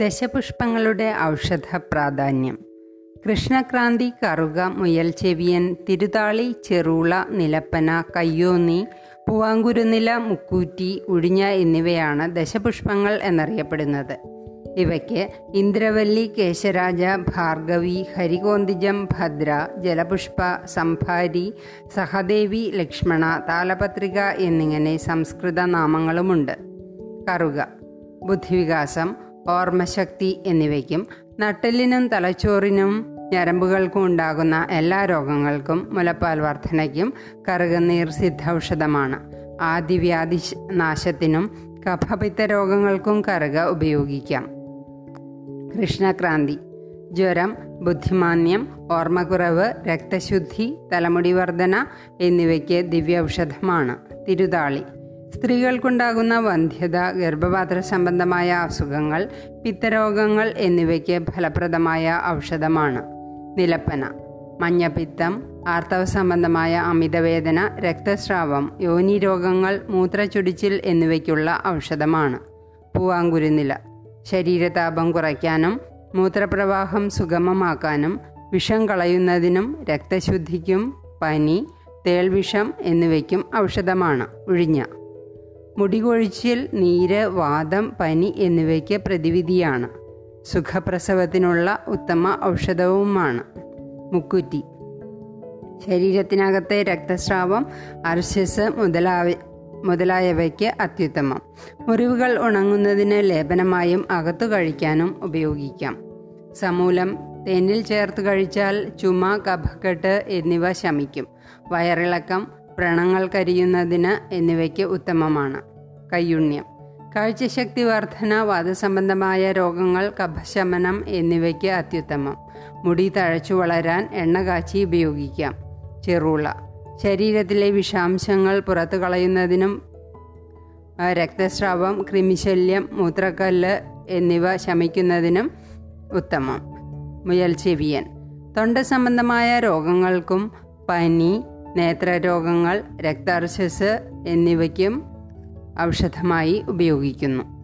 ദശപുഷ്പങ്ങളുടെ ഔഷധ പ്രാധാന്യം കൃഷ്ണക്രാന്തി കറുക മുയൽ ചെവിയൻ തിരുതാളി ചെറുള നിലപ്പന കയ്യോന്നി പൂവാങ്കുരുനില മുക്കൂറ്റി ഉഴിഞ്ഞ എന്നിവയാണ് ദശപുഷ്പങ്ങൾ എന്നറിയപ്പെടുന്നത്. ഇവയ്ക്ക് ഇന്ദ്രവല്ലി കേശരാജ ഭാർഗവി ഹരികോന്തിജം ഭദ്ര ജലപുഷ്പ സംഭാരി സഹദേവി ലക്ഷ്മണ താലപത്രിക എന്നിങ്ങനെ സംസ്കൃത നാമങ്ങളുമുണ്ട്. കറുക. ബുദ്ധിവികാസം. ഓർമ്മശക്തി എന്നിവയ്ക്കും നട്ടെല്ലിനും തലച്ചോറിനും ഞരമ്പുകൾക്കും ഉണ്ടാകുന്ന എല്ലാ രോഗങ്ങൾക്കും മുലപ്പാൽ വർധനയ്ക്കും കറുകനീർ സിദ്ധൌഷധമാണ്. ആദിവ്യാധി നാശത്തിനും കഫപിത്ത രോഗങ്ങൾക്കും കറുക ഉപയോഗിക്കാം. കൃഷ്ണക്രാന്തി. ജ്വരം ബുദ്ധിമാന്യം ഓർമ്മക്കുറവ് രക്തശുദ്ധി തലമുടി വർധന എന്നിവയ്ക്ക് ദിവ്യൌഷധമാണ്. തിരുതാളി. സ്ത്രീകൾക്കുണ്ടാകുന്ന വന്ധ്യത ഗർഭപാത്ര സംബന്ധമായ അസുഖങ്ങൾ പിത്തരോഗങ്ങൾ എന്നിവയ്ക്ക് ഫലപ്രദമായ ഔഷധമാണ്. നിലപ്പന മഞ്ഞപ്പിത്തം ആർത്തവ സംബന്ധമായ അമിതവേദന രക്തസ്രാവം യോനി രോഗങ്ങൾ മൂത്രച്ചുടിച്ചിൽ എന്നിവയ്ക്കുള്ള ഔഷധമാണ്. പൂവാങ്കുരുനില ശരീരതാപം കുറയ്ക്കാനും മൂത്രപ്രവാഹം സുഗമമാക്കാനും വിഷം കളയുന്നതിനും രക്തശുദ്ധിക്കും പനി തേൾവിഷം എന്നിവയ്ക്കും ഔഷധമാണ്. ഉഴിഞ്ഞ മുടികൊഴിച്ചിൽ നീര് വാദം പനി എന്നിവയ്ക്ക് പ്രതിവിധിയാണ്. സുഖപ്രസവത്തിനുള്ള ഉത്തമ ഔഷധവുമാണ് മുക്കുറ്റി. ശരീരത്തിനകത്തെ രക്തസ്രാവം അർശസ് മുതലായ മുതലായവയ്ക്ക് അത്യുത്തമം. മുറിവുകൾ ഉണങ്ങുന്നതിന് ലേപനമായും അകത്തു കഴിക്കാനും ഉപയോഗിക്കാം. സമൂലം തേനിൽ ചേർത്ത് കഴിച്ചാൽ ചുമ കഫക്കെട്ട് എന്നിവ ശമിക്കും. വയറിളക്കം വ്രണങ്ങൾ കരിയുന്നതിന് എന്നിവയ്ക്ക് ഉത്തമമാണ്. കയ്യുണ്യം കാഴ്ചശക്തി വർധന വാദസംബന്ധമായ രോഗങ്ങൾ കഫശമനം എന്നിവയ്ക്ക് അത്യുത്തമം. മുടി തഴച്ചു വളരാൻ എണ്ണ കാച്ചി ഉപയോഗിക്കാം. ചെറുള. ശരീരത്തിലെ വിഷാംശങ്ങൾ പുറത്തു കളയുന്നതിനും രക്തസ്രാവം ക്രിമിശല്യം മൂത്രക്കല്ല് എന്നിവ ശമിക്കുന്നതിനും ഉത്തമം. മുയൽ ചെവിയൻ. തൊണ്ട സംബന്ധമായ രോഗങ്ങൾക്കും പനി നേത്രരോഗങ്ങൾ രക്താർശസ് എന്നിവയ്ക്കും ഔഷധമായി ഉപയോഗിക്കുന്നു.